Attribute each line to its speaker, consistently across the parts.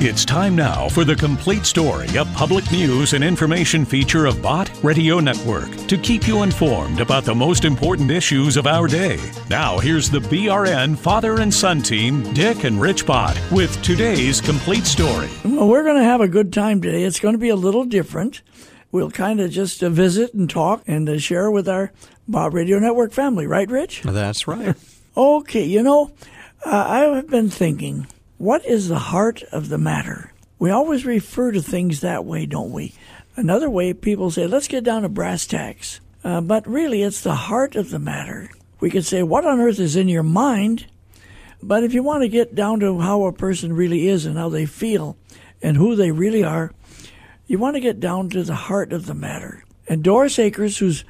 Speaker 1: It's time now for the complete story, a public news and information feature of Bott Radio Network to keep you informed about the most important issues of our day. Now, here's the BRN father and son team, Dick and Rich Bott, with today's complete story.
Speaker 2: Well, we're going to have a good time today. It's going to be a little different. We'll kind of just uh, visit and talk and uh, share with our Bott Radio Network family, right, Rich?
Speaker 3: That's right.
Speaker 2: Okay, you know, uh, I have been thinking what is the heart of the matter? We always refer to things that way, don't we? Another way, people say, let's get down to brass tacks. Uh, but really, it's the heart of the matter. We could say, what on earth is in your mind? But if you want to get down to how a person really is and how they feel and who they really are, you want to get down to the heart of the matter. And Doris Akers, who's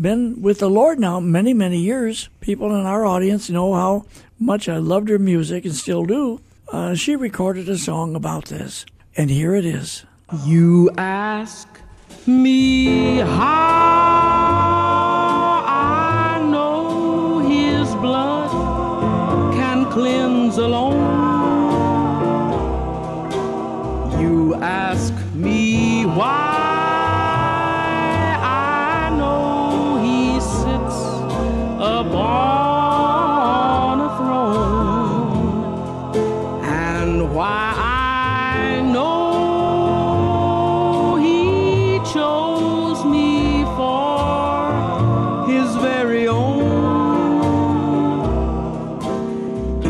Speaker 2: been with the Lord now many, many years, people in our audience know how much I loved her music and still do uh, she recorded a song about this. And here it is.
Speaker 4: You ask me how I know his blood can cleanse alone.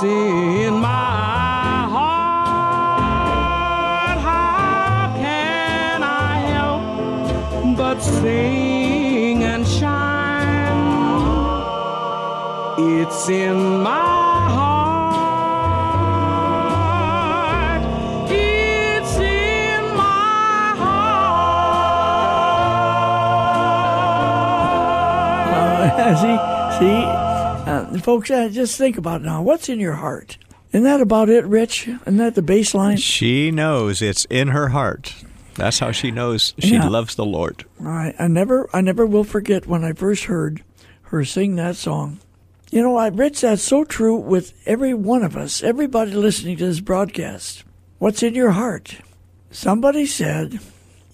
Speaker 4: It's in my heart. How can I help but sing and shine? It's in my heart It's in my heart ah,
Speaker 2: see, see, uh, folks, uh, just think about it now. What's in your heart? Isn't that about it, Rich? Isn't that the baseline?
Speaker 3: She knows it's in her heart. That's how she knows she yeah. loves the Lord.
Speaker 2: I, I never, I never will forget when I first heard her sing that song. You know, I, Rich, that's so true with every one of us, everybody listening to this broadcast. What's in your heart? Somebody said,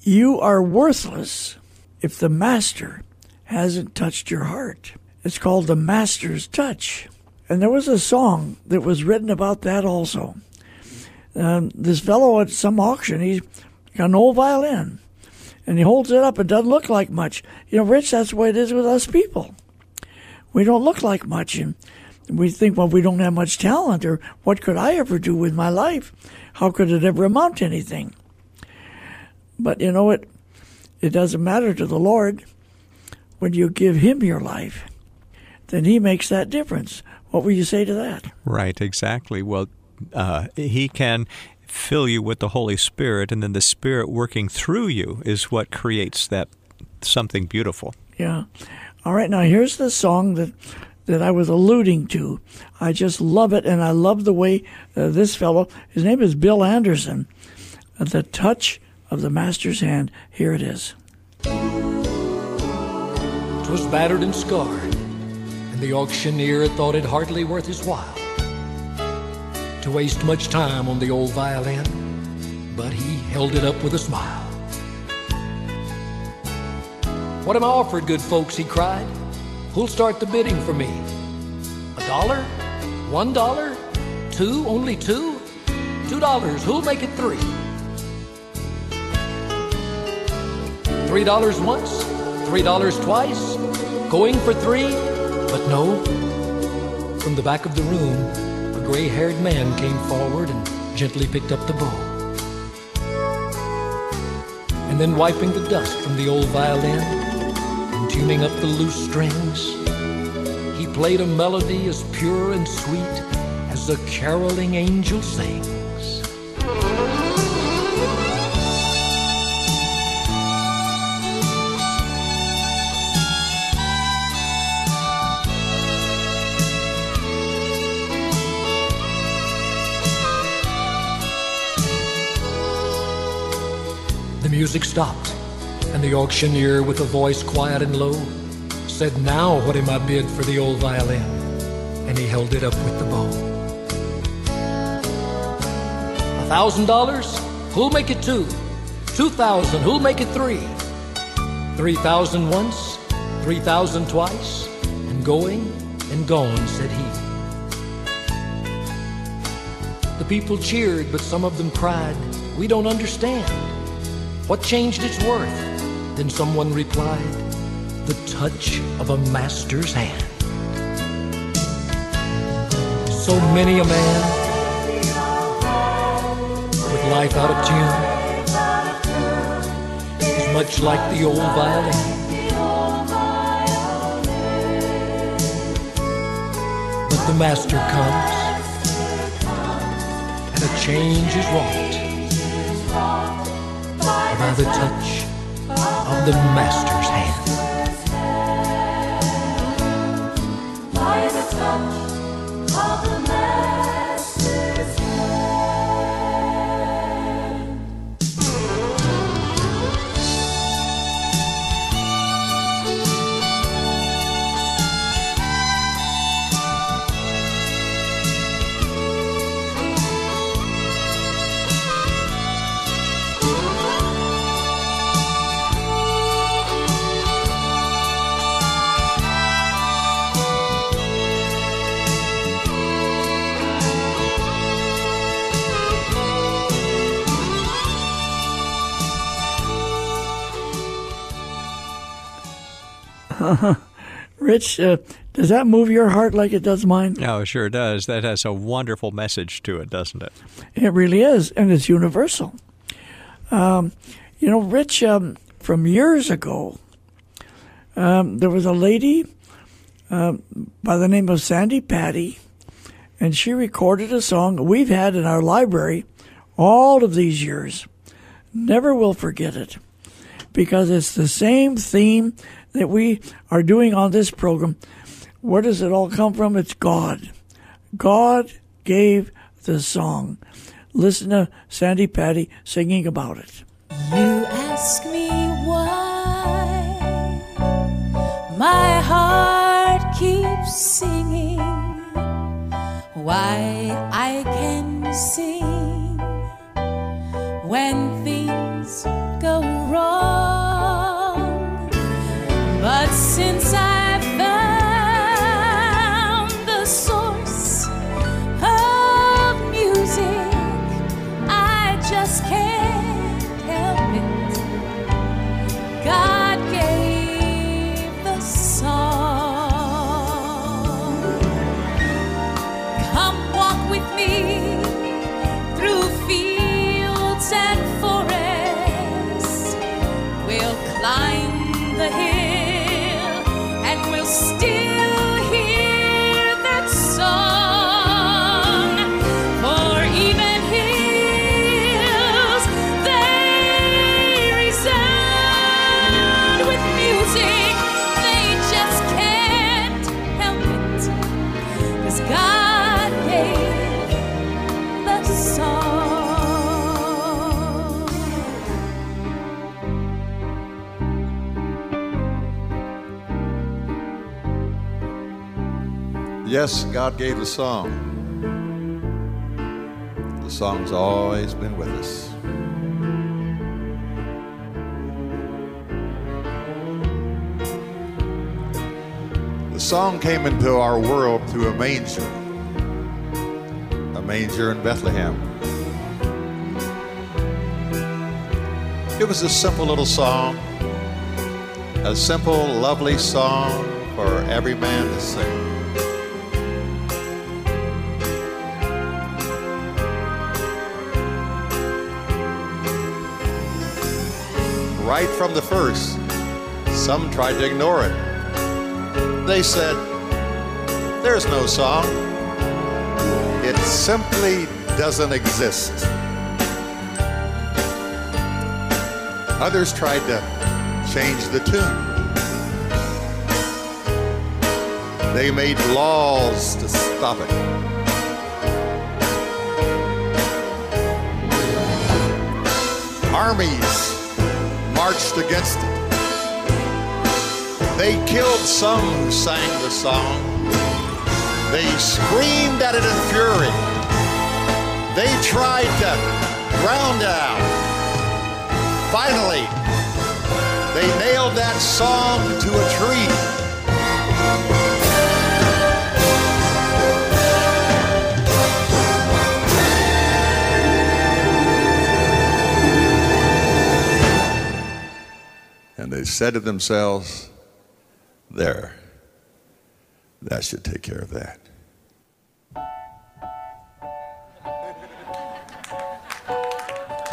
Speaker 2: "You are worthless if the Master hasn't touched your heart. It's called The Master's Touch. And there was a song that was written about that also. Um, this fellow at some auction, he's got an old violin, and he holds it up. It doesn't look like much. You know, Rich, that's the way it is with us people. We don't look like much, and we think, well, we don't have much talent, or what could I ever do with my life? How could it ever amount to anything? But you know, it it doesn't matter to the Lord when you give Him your life, then He makes that difference. What will you say to that?
Speaker 3: Right, exactly. Well, uh, He can fill you with the Holy Spirit, and then the Spirit working through you is what creates that something beautiful.
Speaker 2: Yeah. All right, now here's the song that that I was alluding to. I just love it, and I love the way uh, this fellow, his name is Bill Anderson, at the touch of the Master's hand. Here it is.
Speaker 5: 'Twas battered and scarred, and the auctioneer thought it hardly worth his while to waste much time on the old violin, but he held it up with a smile. What am I offered, good folks? he cried. Who'll start the bidding for me? A dollar? One dollar? Two? Only two? Two dollars. Who'll make it three? Three dollars once? Three dollars twice, going for three, but no. From the back of the room, a gray haired man came forward and gently picked up the bow. And then, wiping the dust from the old violin, and tuning up the loose strings. He played a melody as pure and sweet as the caroling angel sings. Music stopped, and the auctioneer, with a voice quiet and low, said, Now what am I bid for the old violin? And he held it up with the bow. A thousand dollars? Who'll make it two? Two thousand? Who'll make it three? Three thousand once, three thousand twice, and going and gone, said he. The people cheered, but some of them cried, We don't understand. What changed its worth? Then someone replied, The touch of a master's hand. So many a man with life out of tune is much like the old violin. But the master comes and a change is wrought by the touch of the master's
Speaker 2: Rich, uh, does that move your heart like it does mine?
Speaker 3: Oh, it sure does. That has a wonderful message to it, doesn't it?
Speaker 2: It really is, and it's universal. Um, you know, Rich, um, from years ago, um, there was a lady um, by the name of Sandi Patti, and she recorded a song we've had in our library all of these years. Never will forget it because it's the same theme that we are doing on this program. Where does it all come from? It's God. God gave the song. Listen to Sandi Patti singing about it.
Speaker 6: You ask me why my heart keeps singing, why I can sing when things go wrong. Since I
Speaker 7: Yes, God gave the song. The song's always been with us. The song came into our world through a manger, a manger in Bethlehem. It was a simple little song, a simple, lovely song for every man to sing. Right from the first, Some tried to ignore it. They said, There's no song. It simply doesn't exist. Others tried to change the tune. They made laws to stop it. Armies marched against it. They killed some who sang the song. They screamed at it in fury. They tried to drown it out. Finally, they nailed that song to a tree. They said to themselves, There, that should take care of that.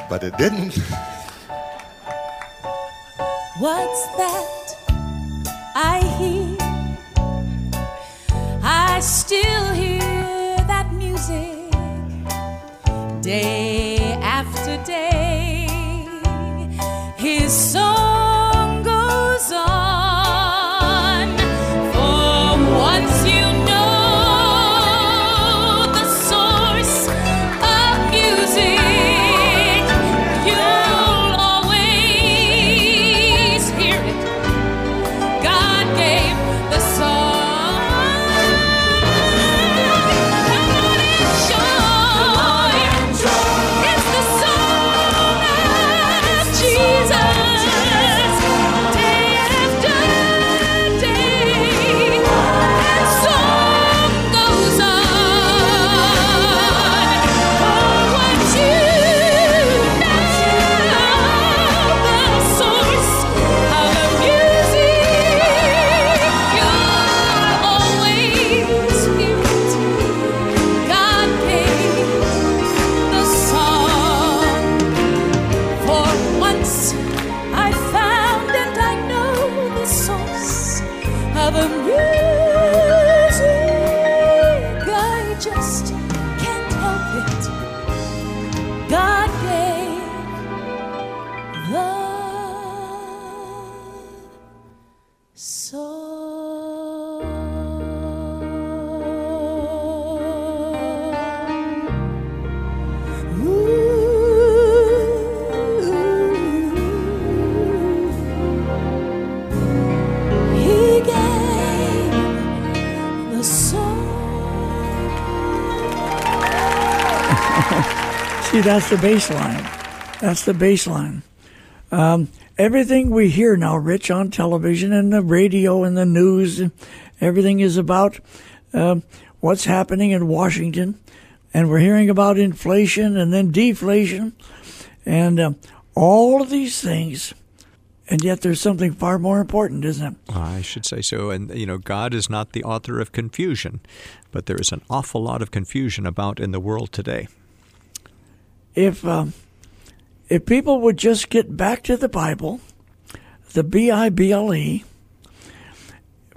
Speaker 7: But it didn't.
Speaker 6: What's that I hear? I still hear that music day
Speaker 2: See, that's the baseline. That's the baseline. Um, everything we hear now, Rich, on television and the radio and the news, everything is about um, what's happening in Washington. And we're hearing about inflation and then deflation and um, all of these things. And yet there's something far more important, isn't it?
Speaker 3: I should say so. And, you know, God is not the author of confusion, but there is an awful lot of confusion about in the world today.
Speaker 2: If um, if people would just get back to the Bible, the B I B L E,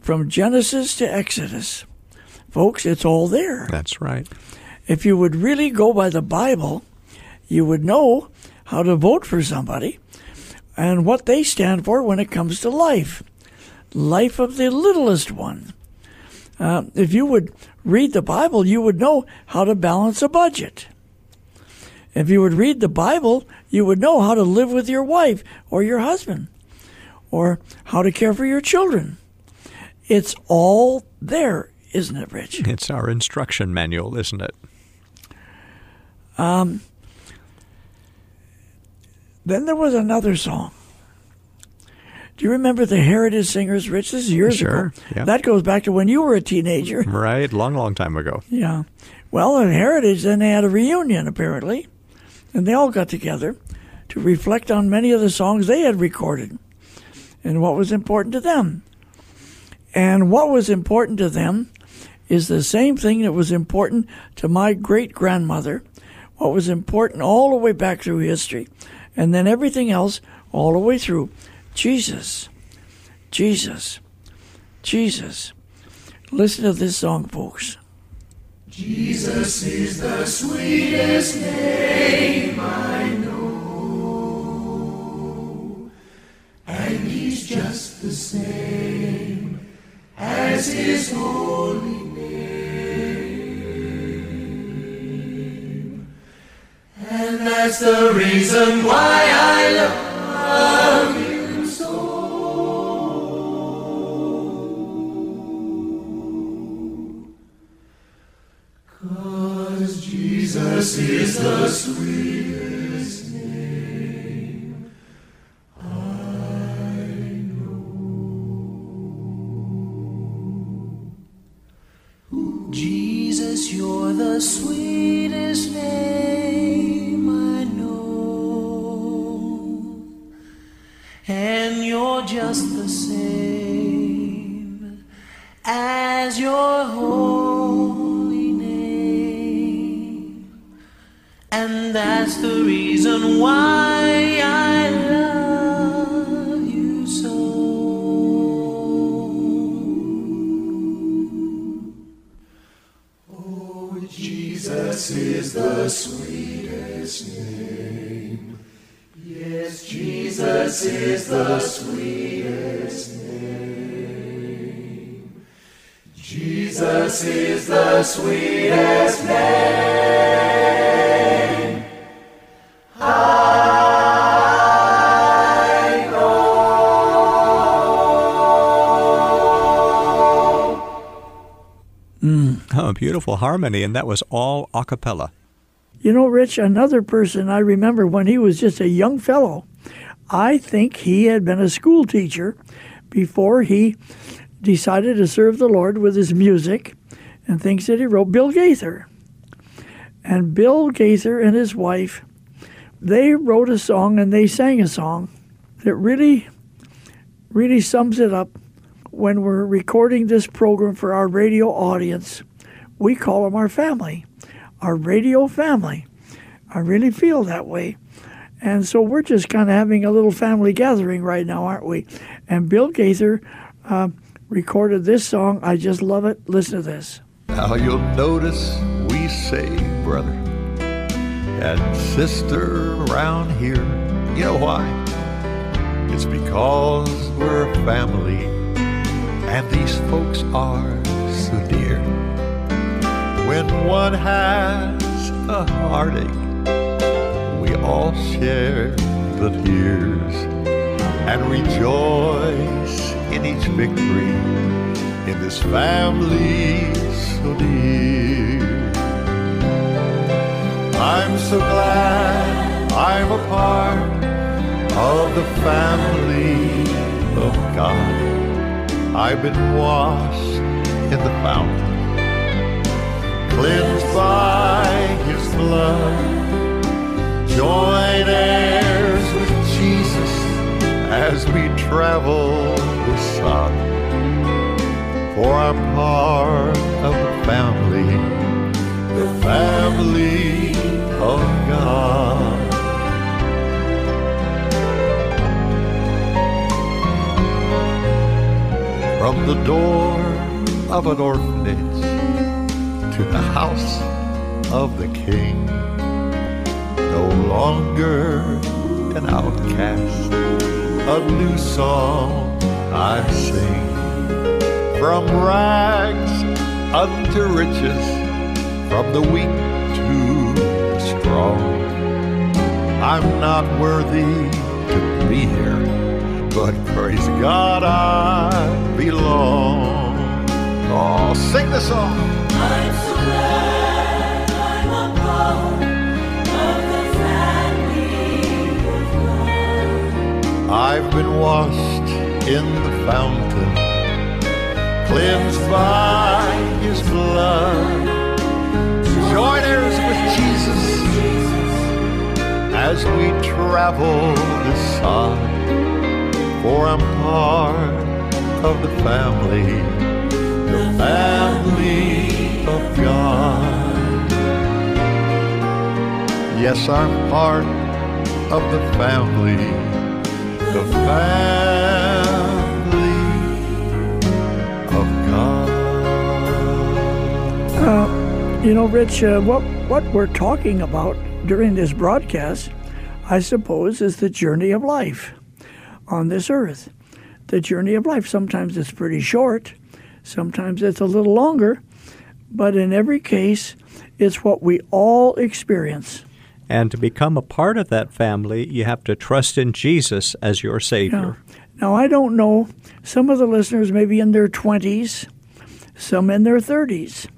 Speaker 2: from Genesis to Exodus, folks, it's all there.
Speaker 3: That's right.
Speaker 2: If you would really go by the Bible, you would know how to vote for somebody and what they stand for when it comes to life. Life of the littlest one. Uh, if you would read the Bible, you would know how to balance a budget. If you would read the Bible, you would know how to live with your wife or your husband or how to care for your children. It's all there, isn't it, Rich?
Speaker 3: It's our instruction manual, isn't it?
Speaker 2: Um, Then there was another song. Do you remember the Heritage Singers, Rich? This is years
Speaker 3: Sure,
Speaker 2: ago.
Speaker 3: yeah.
Speaker 2: That goes back to when you were a teenager.
Speaker 3: Right. Long, long time ago.
Speaker 2: Yeah. Well, in Heritage, then they had a reunion, apparently. And they all got together to reflect on many of the songs they had recorded and what was important to them. And what was important to them is the same thing that was important to my great grandmother, what was important all the way back through history, and then everything else all the way through Jesus. Jesus. Jesus. Listen to this song, folks.
Speaker 8: Jesus is the sweetest name I know. And he's just the same as his holy name. And that's the reason why And that's the reason why I love you so. Oh, Jesus is the sweetest name. Yes, Jesus is the sweetest name. Jesus is the sweetest name.
Speaker 3: Beautiful harmony, and that was all a cappella.
Speaker 2: You know, Rich, another person I remember when he was just a young fellow, I think he had been a school teacher before he decided to serve the Lord with his music and things that he wrote, Bill Gaither. And Bill Gaither and his wife, they wrote a song and they sang a song that really, really sums it up. When we're recording this program for our radio audience, we call them our family our radio family. I really feel that way. And so we're just kind of having a little family gathering right now, aren't we? And Bill Gaither uh, recorded this song. I just love it. Listen to this.
Speaker 9: Now you'll notice we say brother and sister around here. You know why? It's because we're a family and these folks are so dear. When one has a heartache, we all share the tears and rejoice in each victory in this family so dear. I'm so glad I'm a part of the family of God. I've been washed in the fountain cleansed by his blood. Join heirs with Jesus as we travel the sun. For I'm part of the family, the family of God. From the door of an orphanage to the house of the king. No longer an outcast, a new song I sing. From rags unto riches, from the weak to the strong. I'm not worthy to be here, but praise God I belong. Oh, sing the song. I've been washed in the fountain, cleansed by his blood. Join heirs with Jesus as we travel this side, For I'm part of the family, the family of God. Yes, I'm part of the family, the family of God.
Speaker 2: Uh, you know, Rich, uh, what, what we're talking about during this broadcast, I suppose, is the journey of life on this earth. The journey of life. Sometimes it's pretty short, sometimes it's a little longer, but in every case, it's what we all experience.
Speaker 3: And to become a part of that family, you have to trust in Jesus as your Savior.
Speaker 2: Now, I don't know, some of the listeners may be in their 20s, some in their 30s,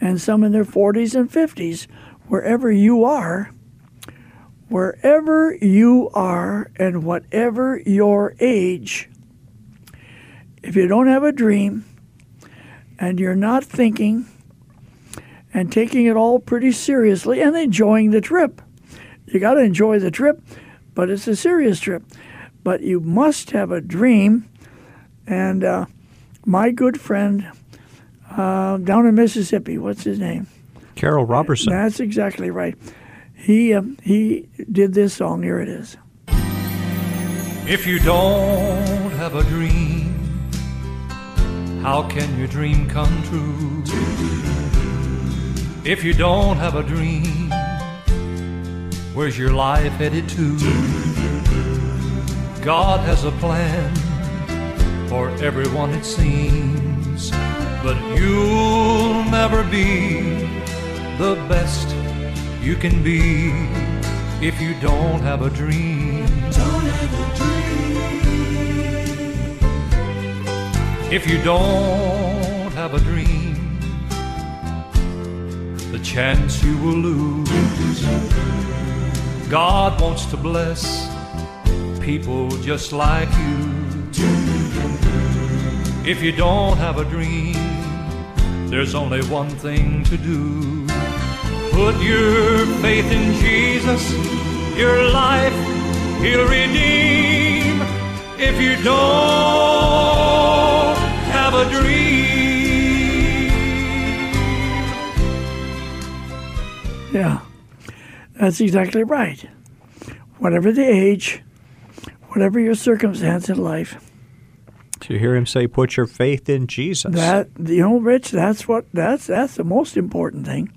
Speaker 2: and some in their 40s and 50s. Wherever you are, wherever you are, and whatever your age, if you don't have a dream and you're not thinking and taking it all pretty seriously and enjoying the trip, you got to enjoy the trip, but it's a serious trip. But you must have a dream. And uh, my good friend uh, down in Mississippi, what's his name?
Speaker 3: Carol Roberson.
Speaker 2: That's exactly right. He um, he did this song. Here it is.
Speaker 10: If you don't have a dream, how can your dream come true? If you don't have a dream, where's your life headed to? God has a plan for everyone, it seems, but you'll never be the best you can be if you don't have a dream. Don't have a dream. If you don't have a dream, the chance you will lose. God wants to bless people just like you. If you don't have a dream, there's only one thing to do. Put your faith in Jesus, your life He'll redeem. If you don't have a dream,
Speaker 2: Yeah, that's exactly right. Whatever the age, whatever your circumstance in life,
Speaker 3: To hear him say, put your faith in Jesus.
Speaker 2: that you know, Rich, that's what that's that's the most important thing.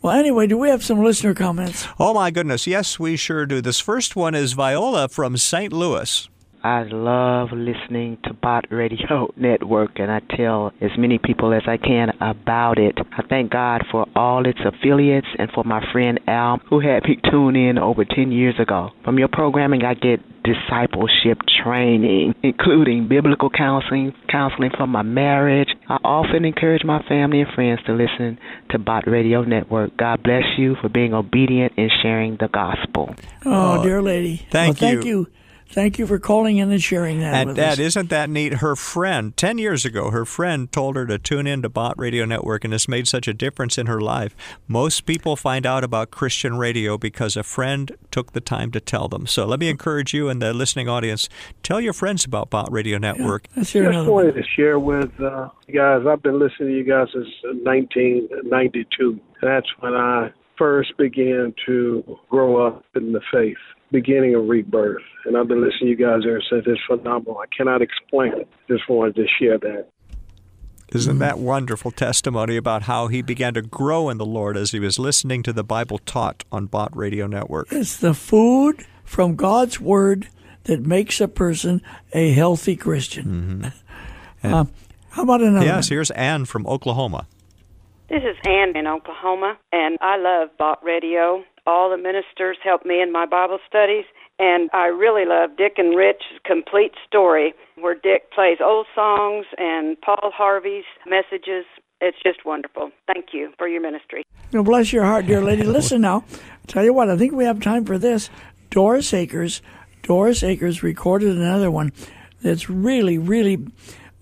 Speaker 2: Well, anyway, do we have some listener comments?
Speaker 3: Oh my goodness, yes, we sure do. This first one is Viola from St. Louis.
Speaker 11: I love listening to Bott Radio Network, and I tell as many people as I can about it. I thank God for all its affiliates and for my friend Al, who had me tune in over 10 years ago. From your programming, I get discipleship training, including biblical counseling, counseling for my marriage. I often encourage my family and friends to listen to Bott Radio Network. God bless you for being obedient and sharing the gospel.
Speaker 2: Oh, dear lady.
Speaker 3: thank
Speaker 2: Well, thank
Speaker 3: you.
Speaker 2: You. Thank you for calling in and sharing that
Speaker 3: And
Speaker 2: with
Speaker 3: Dad,
Speaker 2: us.
Speaker 3: isn't that neat? Her friend, 10 years ago, her friend told her to tune in to Bott Radio Network, and it's made such a difference in her life. Most people find out about Christian radio because a friend took the time to tell them. So let me encourage you and the listening audience tell your friends about Bott Radio Network.
Speaker 2: Let's
Speaker 12: I just wanted to share with uh, you guys. I've been listening to you guys since 1992. That's when I first began to grow up in the faith, beginning of rebirth. And I've been listening to you guys ever since. It's phenomenal. I cannot explain it. Just wanted to share that.
Speaker 3: Isn't that wonderful testimony about how he began to grow in the Lord as he was listening to the Bible taught on Bott Radio Network?
Speaker 2: It's the food from God's Word that makes a person a healthy Christian. Uh, how about another?
Speaker 3: Mm-hmm. Yes,
Speaker 2: one?
Speaker 3: here's Ann from Oklahoma.
Speaker 13: This is Ann in Oklahoma, and I love Bott Radio. All the ministers help me in my Bible studies, and I really love Dick and Rich's complete story, where Dick plays old songs and Paul Harvey's messages. It's just wonderful. Thank you for your ministry.
Speaker 2: Now, bless your heart, dear lady. Listen now. Tell you what, I think we have time for this. Doris Akers. Doris Akers recorded another one that's really, really,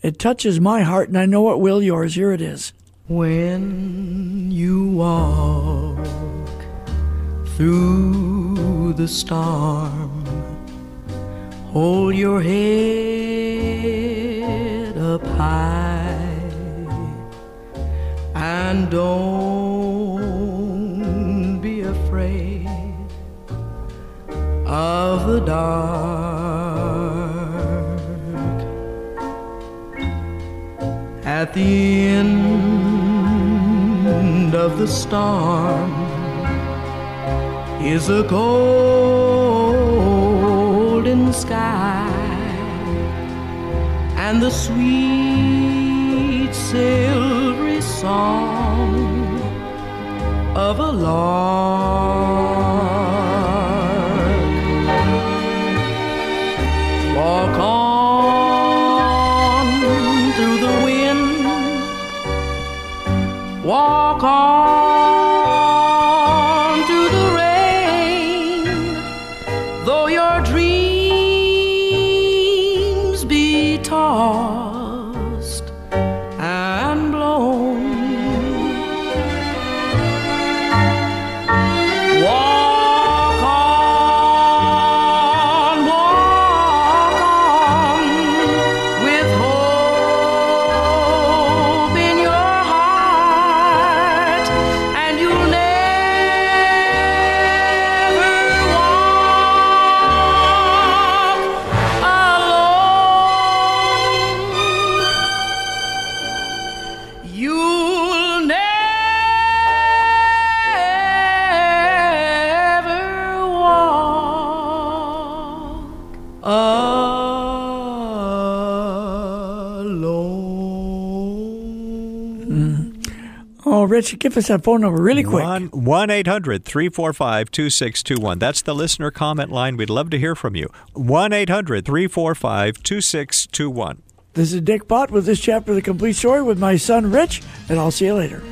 Speaker 2: it touches my heart, and I know it will yours. Here it is.
Speaker 4: When you walk through the storm, hold your head up high and don't be afraid of the dark. At the end of the storm is a golden sky and the sweet silvery song of a lark.
Speaker 2: Rich, give us that phone number really quick.
Speaker 3: 1 800 345 2621. That's the listener comment line. We'd love to hear from you. 1 800 345 2621.
Speaker 2: This is Dick Bott with this chapter of the complete story with my son Rich, and I'll see you later.